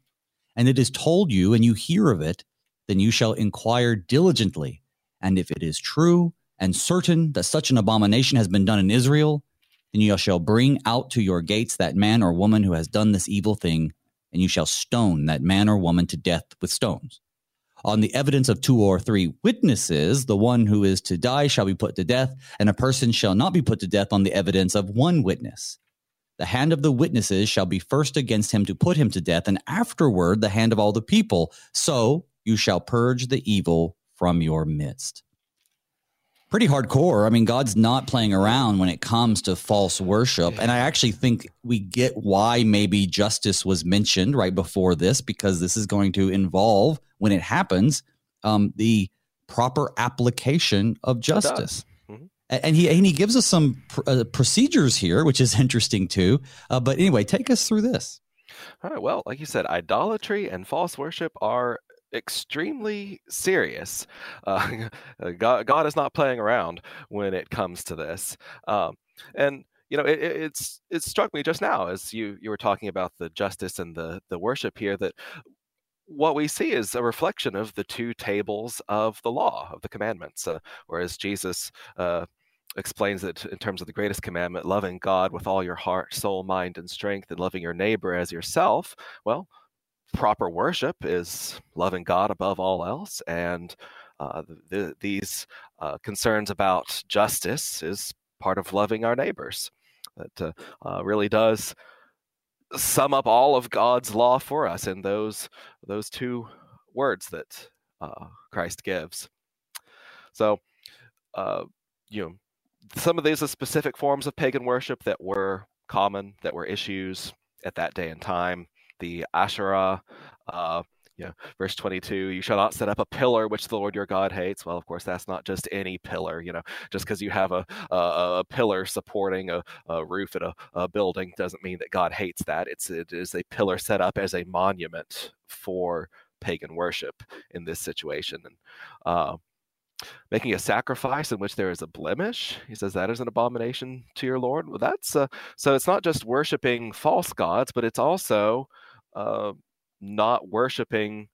and it is told you and you hear of it, then you shall inquire diligently, and if it is true, and certain that such an abomination has been done in Israel, then you shall bring out to your gates that man or woman who has done this evil thing, and you shall stone that man or woman to death with stones. On the evidence of two or three witnesses, the one who is to die shall be put to death, and a person shall not be put to death on the evidence of one witness. The hand of the witnesses shall be first against him to put him to death, and afterward the hand of all the people. So you shall purge the evil from your midst pretty hardcore. I mean, God's not playing around when it comes to false worship. And I actually think we get why maybe justice was mentioned right before this, because this is going to involve, when it happens, um, the proper application of justice. Mm-hmm. And he and he gives us some pr- uh, procedures here, which is [laughs] interesting too. Uh, but anyway, take us through this. All right. Well, like you said, idolatry and false worship are extremely serious. [laughs] Uh, God, God is not playing around when it comes to this. Um, and you know, it, it's it struck me just now as you you were talking about the justice and the the worship here that what we see is a reflection of the two tables of the law of the commandments. Uh, whereas Jesus uh, explains it in terms of the greatest commandment, loving God with all your heart, soul, mind, and strength, and loving your neighbor as yourself. Well, proper worship is loving God above all else, and uh, the, these uh, concerns about justice is part of loving our neighbors. That uh, uh, really does sum up all of God's law for us in those those two words that uh, Christ gives. So, uh, you know, some of these are specific forms of pagan worship that were common, that were issues at that day and time. The Asherah, uh, you know, verse 22, you shall not set up a pillar which the Lord your God hates. Well, of course, that's not just any pillar, you know, just because you have a, a, a, pillar supporting a, a roof at a, a, building doesn't mean that God hates that. It's, it is a pillar set up as a monument for pagan worship in this situation. And, uh, making a sacrifice in which there is a blemish he says that is an abomination to your lord well that's uh, so it's not just worshiping false gods but it's also uh, not worshiping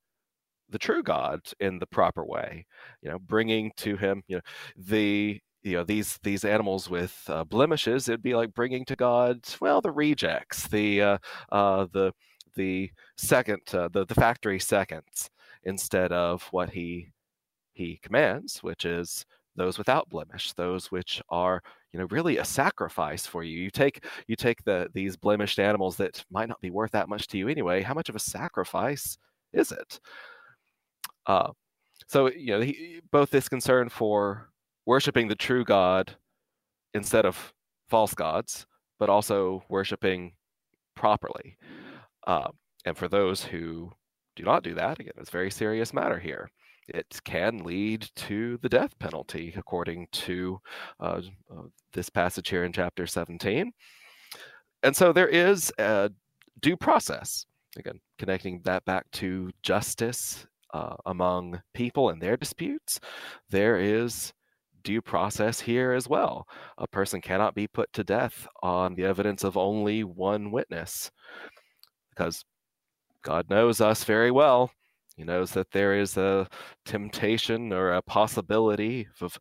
the true God in the proper way. You know, bringing to Him, you know, the you know these these animals with uh, blemishes. It'd be like bringing to God, well, the rejects, the uh, uh, the the second, uh, the the factory seconds, instead of what He He commands, which is those without blemish, those which are you know really a sacrifice for you. You take you take the these blemished animals that might not be worth that much to you anyway how much of a sacrifice is it? Uh, so you know he, both this concern for worshiping the true god instead of false gods but also worshiping properly uh, and for those who do not do that again it's a very serious matter here it can lead to the death penalty, according to uh, uh, this passage here in chapter 17. And so there is a due process. Again, connecting that back to justice uh, among people and their disputes, there is due process here as well. A person cannot be put to death on the evidence of only one witness because God knows us very well. He knows that there is a temptation or a possibility of,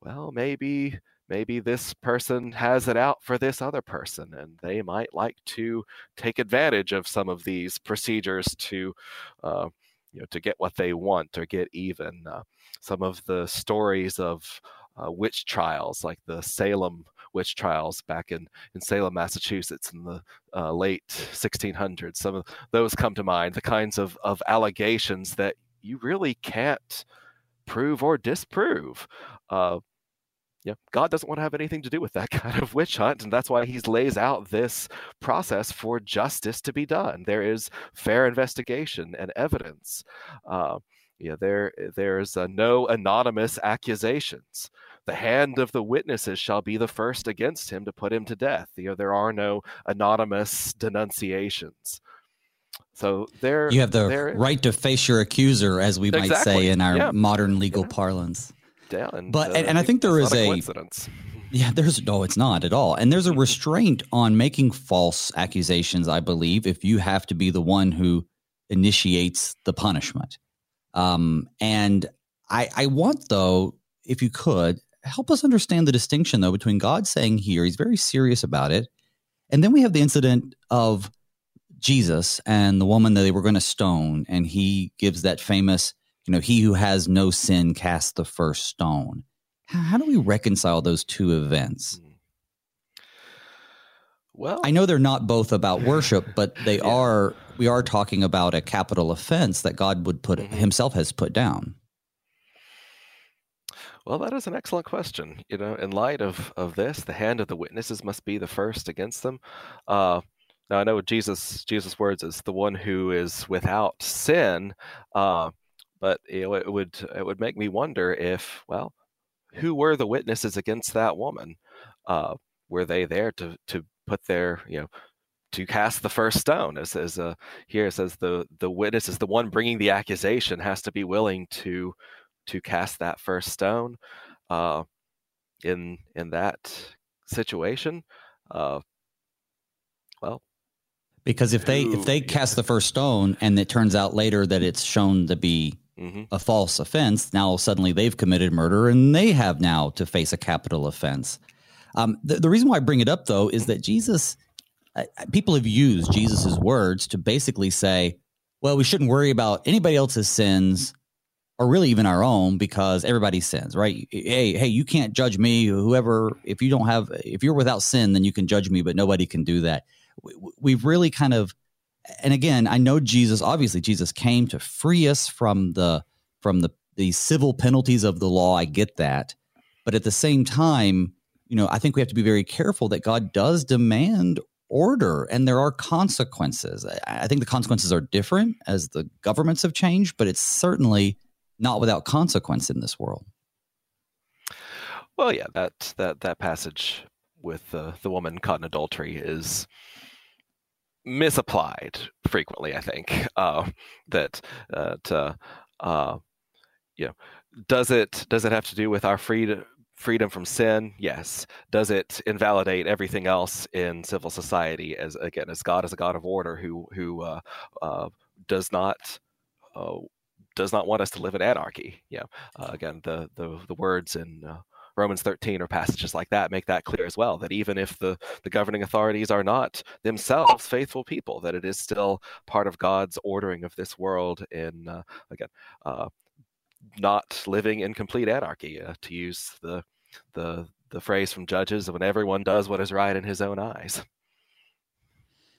well, maybe maybe this person has it out for this other person and they might like to take advantage of some of these procedures to uh, you know to get what they want or get even uh, some of the stories of uh, witch trials like the salem witch trials back in, in Salem, Massachusetts in the uh, late 1600s. Some of those come to mind, the kinds of, of allegations that you really can't prove or disprove. Uh, yeah, God doesn't want to have anything to do with that [laughs] kind of witch hunt, and that's why He lays out this process for justice to be done. There is fair investigation and evidence. Uh, yeah, there there's uh, no anonymous accusations the hand of the witnesses shall be the first against him to put him to death. You know, there are no anonymous denunciations. So there you have the right to face your accuser, as we exactly, might say in our yeah. modern legal yeah. parlance. Yeah, and, but uh, and, and, I think there is a, a [laughs] yeah, there's no, it's not at all, and there's a restraint on making false accusations. I believe if you have to be the one who initiates the punishment, um, and I I want though, if you could, help us understand the distinction though between God saying here he's very serious about it, and then we have the incident of Jesus and the woman that they were going to stone, and he gives that famous, you know, he who has no sin cast the first stone. How do we reconcile those two events? Hmm. Well, I know they're not both about [laughs] worship, but they yeah. are. We are talking about a capital offense that God would put mm-hmm. Himself has put down. Well, that is an excellent question. You know, in light of, of this, the hand of the witnesses must be the first against them. Uh, now I know Jesus Jesus' words is the one who is without sin, uh, but you know, it would it would make me wonder if well, who were the witnesses against that woman? Uh, were they there to to put their you know to cast the first stone. As, as uh, here it says, the the witness is the one bringing the accusation has to be willing to to cast that first stone. Uh, in in that situation, uh, well, because if they if they cast the first stone and it turns out later that it's shown to be mm-hmm. a false offense, now suddenly they've committed murder and they have now to face a capital offense. Um, the, the reason why I bring it up though is that Jesus people have used Jesus's words to basically say, well, we shouldn't worry about anybody else's sins or really even our own because everybody sins, right? Hey, hey, you can't judge me. Whoever, if you don't have, if you're without sin, then you can judge me, but nobody can do that. We've really kind of, and again, I know Jesus. Obviously, Jesus came to free us from the from the the civil penalties of the law. I get that, but at the same time, you know, I think we have to be very careful that God does demand order and there are consequences. I think the consequences are different as the governments have changed, but it's certainly not without consequence in this world. Well, yeah, that that that passage with uh, the woman caught in adultery is misapplied frequently. I think uh, that that uh, uh, you know does it does it have to do with our freedom freedom from sin yes does it invalidate everything else in civil society as again as god is a god of order who who uh, uh, does not uh, does not want us to live in anarchy yeah uh, again the, the the words in uh, Romans 13 or passages like that make that clear as well that even if the, the governing authorities are not themselves faithful people, that it is still part of God's ordering of this world in, uh, again, uh, not living in complete anarchy, uh, to use the the the phrase from Judges, when everyone does what is right in his own eyes.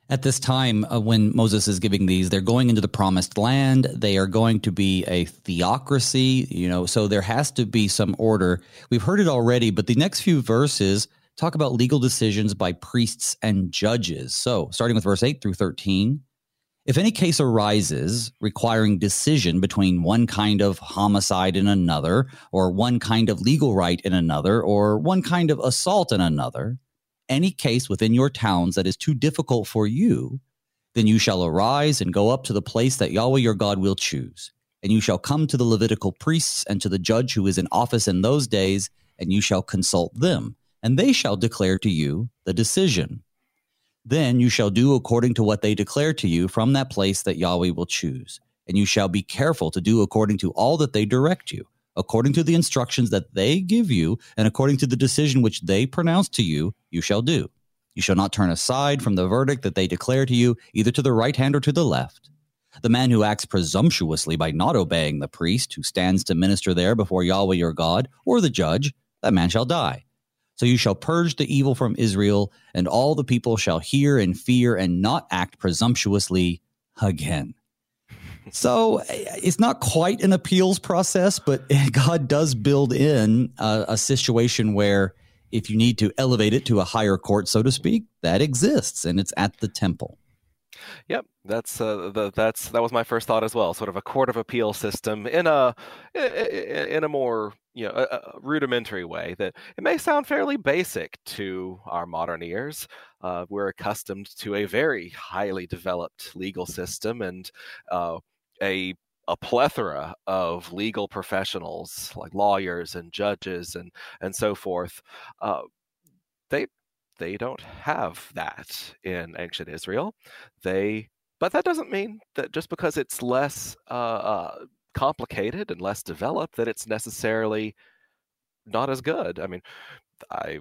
At this time, uh, when Moses is giving these, they're going into the promised land. They are going to be a theocracy, you know, so there has to be some order. We've heard it already, but the next few verses talk about legal decisions by priests and judges. So, starting with verse 8 through 13, if any case arises requiring decision between one kind of homicide and another, or one kind of legal right in another, or one kind of assault in another, any case within your towns that is too difficult for you, then you shall arise and go up to the place that Yahweh your God will choose. And you shall come to the Levitical priests and to the judge who is in office in those days, and you shall consult them, and they shall declare to you the decision. Then you shall do according to what they declare to you from that place that Yahweh will choose. And you shall be careful to do according to all that they direct you, according to the instructions that they give you, and according to the decision which they pronounce to you, you shall do. You shall not turn aside from the verdict that they declare to you, either to the right hand or to the left. The man who acts presumptuously by not obeying the priest who stands to minister there before Yahweh your God, or the judge, that man shall die. So you shall purge the evil from Israel, and all the people shall hear and fear and not act presumptuously again. So it's not quite an appeals process, but [laughs] God does build in a, a, situation where if you need to elevate it to a higher court, so to speak, that exists and it's at the temple. Yep, that's uh, the, that's that was my first thought as well. Sort of a court of appeal system in a in a more you know a, a rudimentary way that it may sound fairly basic to our modern ears. Uh, we're accustomed to a very highly developed legal system and uh, a a plethora of legal professionals like lawyers and judges and and so forth. Uh, they they don't have that in ancient Israel. They, but that doesn't mean that just because it's less uh, uh, complicated and less developed, that it's necessarily not as good. I mean, I.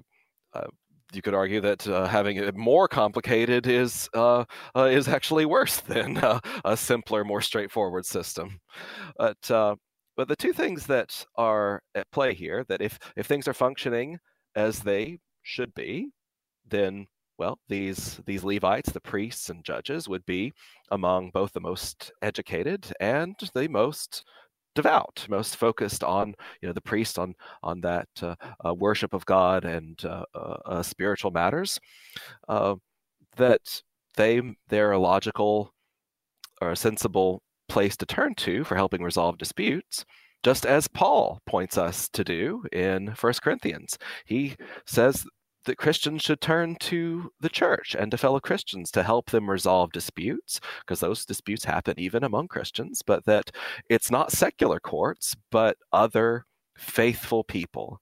You could argue that uh, having it more complicated is uh, uh, is actually worse [laughs] than uh, a simpler, more straightforward system. But uh, but the two things that are at play here that if if things are functioning as they should be, then well, these these Levites, the priests and judges, would be among both the most educated and the most devout, most focused on you know the priest on on that uh, uh, worship of God and uh, uh, uh spiritual matters. Uh, that they they're a logical or a sensible place to turn to for helping resolve disputes just as Paul points us to do in First Corinthians. He says that Christians should turn to the church and to fellow Christians to help them resolve disputes, because those disputes happen even among Christians, but that it's not secular courts, but other faithful people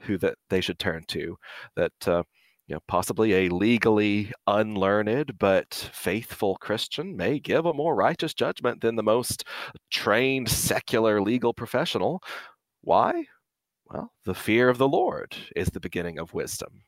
who that they should turn to. That uh, you know, possibly a legally unlearned but faithful Christian may give a more righteous judgment than the most trained secular legal professional. Why? Well, the fear of the Lord is the beginning of wisdom.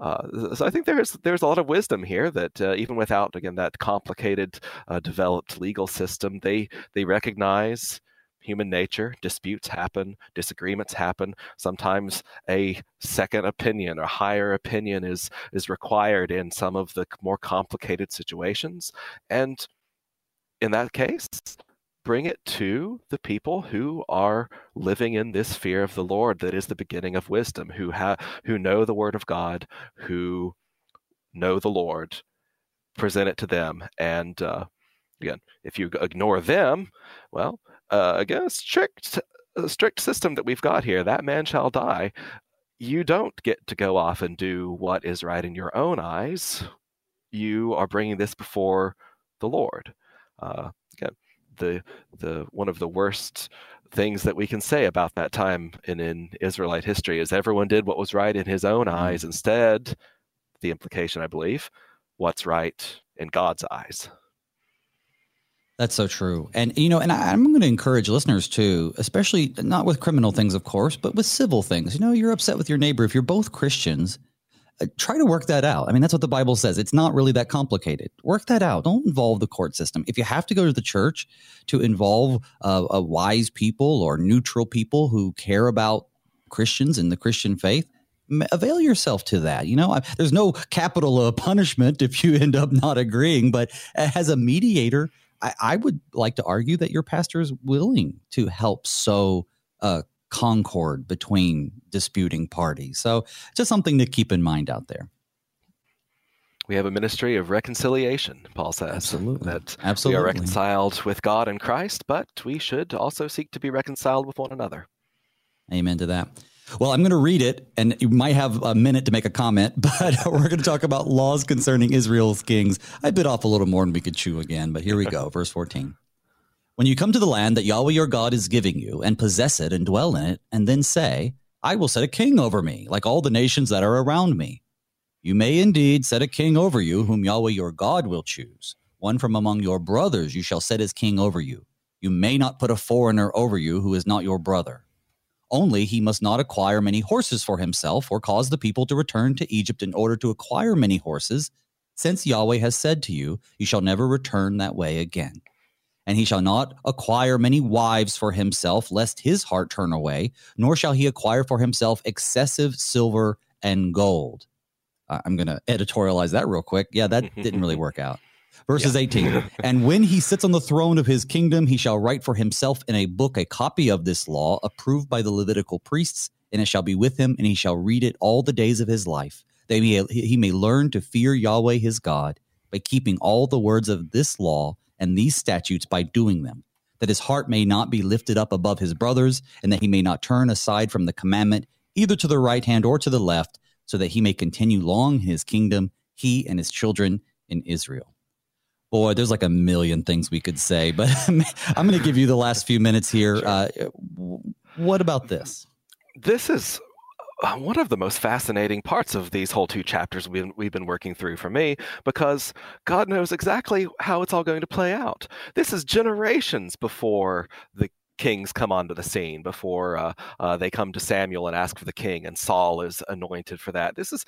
Uh, so I think there's there's a lot of wisdom here that uh, even without again that complicated uh, developed legal system, they they recognize human nature. Disputes happen, disagreements happen. Sometimes a second opinion or higher opinion is is required in some of the more complicated situations, and in that case, bring it to the people who are living in this fear of the Lord that is the beginning of wisdom, who have who know the word of God, who know the Lord, present it to them. And uh, again, if you ignore them, well, uh, again, strict strict system that we've got here, that man shall die. You don't get to go off and do what is right in your own eyes. You are bringing this before the Lord. Uh, again, the the one of the worst things that we can say about that time in, in Israelite history is everyone did what was right in his own mm-hmm. eyes. Instead, the implication, I believe, what's right in God's eyes. That's so true. And, you know, and I, am going to encourage listeners too, especially not with criminal things, of course, but with civil things. You know, you're upset with your neighbor. If you're both Christians, try to work that out. I mean, that's what the Bible says. It's not really that complicated. Work that out. Don't involve the court system. If you have to go to the church to involve uh, a wise people or neutral people who care about Christians and the Christian faith, avail yourself to that. You know, I, there's no capital uh, punishment if you end up not agreeing, but as a mediator, I, I would like to argue that your pastor is willing to help sow uh, concord between disputing parties. So just something to keep in mind out there. We have a ministry of reconciliation, Paul says. Absolutely. That Absolutely. we are reconciled with God and Christ, but we should also seek to be reconciled with one another. Amen to that. Well, I'm going to read it, and you might have a minute to make a comment, [laughs] but we're going to talk about laws concerning Israel's kings. I bit off a little more than we could chew again, but here we go. Verse 14. When you come to the land that Yahweh your God is giving you and possess it and dwell in it, and then say, I will set a king over me, like all the nations that are around me. You may indeed set a king over you, whom Yahweh your God will choose. One from among your brothers you shall set as king over you. You may not put a foreigner over you who is not your brother. Only he must not acquire many horses for himself, or cause the people to return to Egypt in order to acquire many horses, since Yahweh has said to you, You shall never return that way again and he shall not acquire many wives for himself, lest his heart turn away, nor shall he acquire for himself excessive silver and gold. Uh, I'm going to editorialize that real quick. Yeah, that didn't really work out. [laughs] Verses yeah. 18. and when he sits on the throne of his kingdom, he shall write for himself in a book a copy of this law, approved by the Levitical priests, and it shall be with him, and he shall read it all the days of his life, that he may, he may learn to fear Yahweh his God by keeping all the words of this law and these statutes by doing them, that his heart may not be lifted up above his brothers, and that he may not turn aside from the commandment either to the right hand or to the left, so that he may continue long in his kingdom, he and his children in Israel. Boy, there's like a million things we could say, but [laughs] I'm going to give you the last few minutes here. Uh, what about this? This is one of the most fascinating parts of these whole two chapters we've, we've been working through for me because God knows exactly how it's all going to play out. This is generations before the kings come onto the scene, before uh, uh, they come to Samuel and ask for the king, and Saul is anointed for that. This is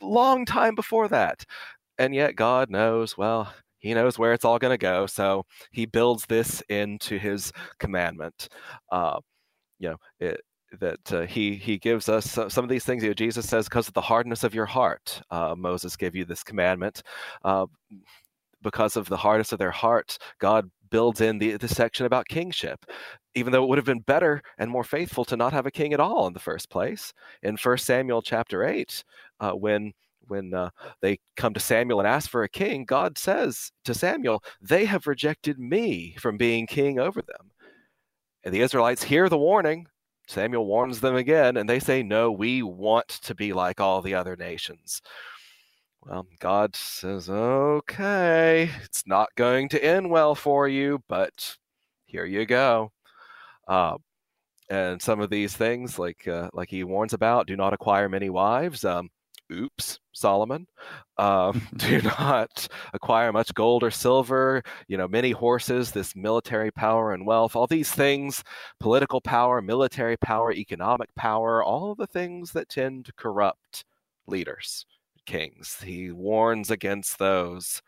long time before that. And yet God knows, well, he knows where it's all going to go. So he builds this into his commandment. Uh, you know, it, that uh, he he gives us some of these things. You know, Jesus says, "Because of the hardness of your heart, uh, Moses gave you this commandment." Uh, because of the hardness of their heart, God builds in the, the section about kingship, even though it would have been better and more faithful to not have a king at all in the first place. In First Samuel chapter eight, uh, when when uh, they come to Samuel and ask for a king, God says to Samuel, "They have rejected me from being king over them." And the Israelites hear the warning Samuel warns them again, and they say, No, we want to be like all the other nations. Well, God says, Okay, it's not going to end well for you, but here you go. Uh, and some of these things, like uh, like he warns about, do not acquire many wives. Um, oops, Solomon. Um, [laughs] do [laughs] not acquire much gold or silver, you know, many horses, this military power and wealth, all these things, political power, military power, economic power, all the things that tend to corrupt leaders, kings. He warns against those.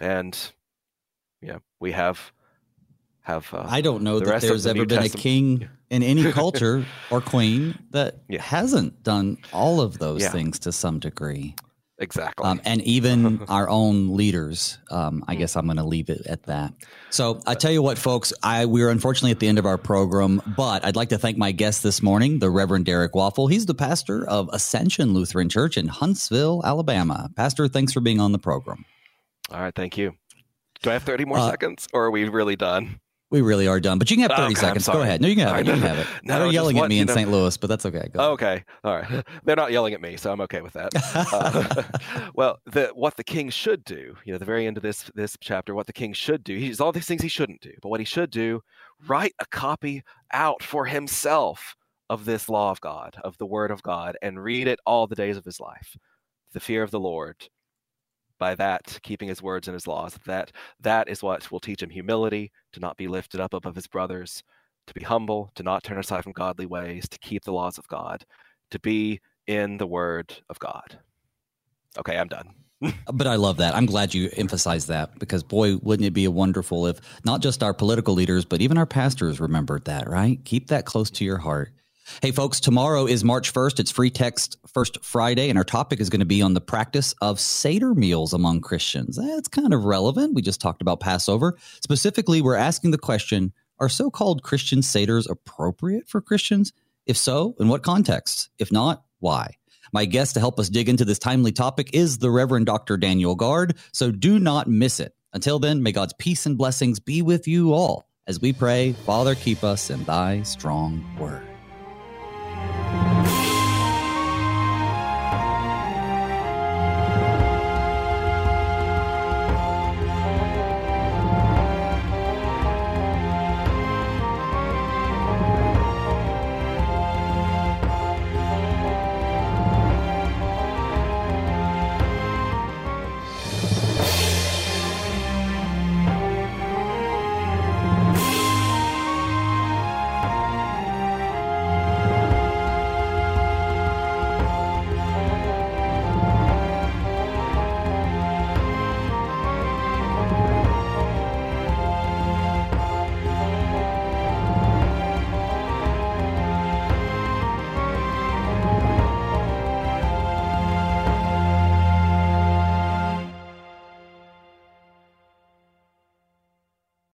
And, yeah, we have have. Uh, I don't know the that there's the ever New been Testament. a king in any [laughs] culture or queen that yeah. hasn't done all of those yeah. things to some degree. Exactly. Um, and even [laughs] our own leaders. Um, I mm. guess I'm going to leave it at that. So I tell you what, folks, I we're unfortunately at the end of our program, but I'd like to thank my guest this morning, the Reverend Derek Waffel. He's the pastor of Ascension Lutheran Church in Huntsville, Alabama. Pastor, thanks for being on the program. All right, thank you. Do I have 30 more uh, seconds, or are we really done? We really are done, but you can have 30 okay, seconds. Go ahead. No, you can have it. You can have it. [laughs] no, They're yelling at me in know. St. Louis, but that's okay. Go okay. All right. [laughs] They're not yelling at me, so I'm okay with that. uh, [laughs] well, the, what the king should do, you know, the very end of this this chapter, what the king should do, he's all these things he shouldn't do, but what he should do, write a copy out for himself of this law of God, of the word of God, and read it all the days of his life. The fear of the Lord, by that keeping his words and his laws that that is what will teach him humility to not be lifted up above his brothers to be humble to not turn aside from godly ways to keep the laws of god to be in the word of god okay i'm done [laughs] but I love that. I'm glad you emphasized that because boy, wouldn't it be wonderful if not just our political leaders, but even our pastors remembered that, right? Keep that close to your heart. Hey, folks, tomorrow is March 1st. It's Free Text First Friday, and our topic is going to be on the practice of Seder meals among Christians. That's kind of relevant. We just talked about Passover. Specifically, we're asking the question Are so called Christian Seders appropriate for Christians? If so, in what context? If not, why? My guest to help us dig into this timely topic is the Reverend Dr. Daniel Gard, so do not miss it. Until then, may God's peace and blessings be with you all as we pray, Father, keep us in thy strong word.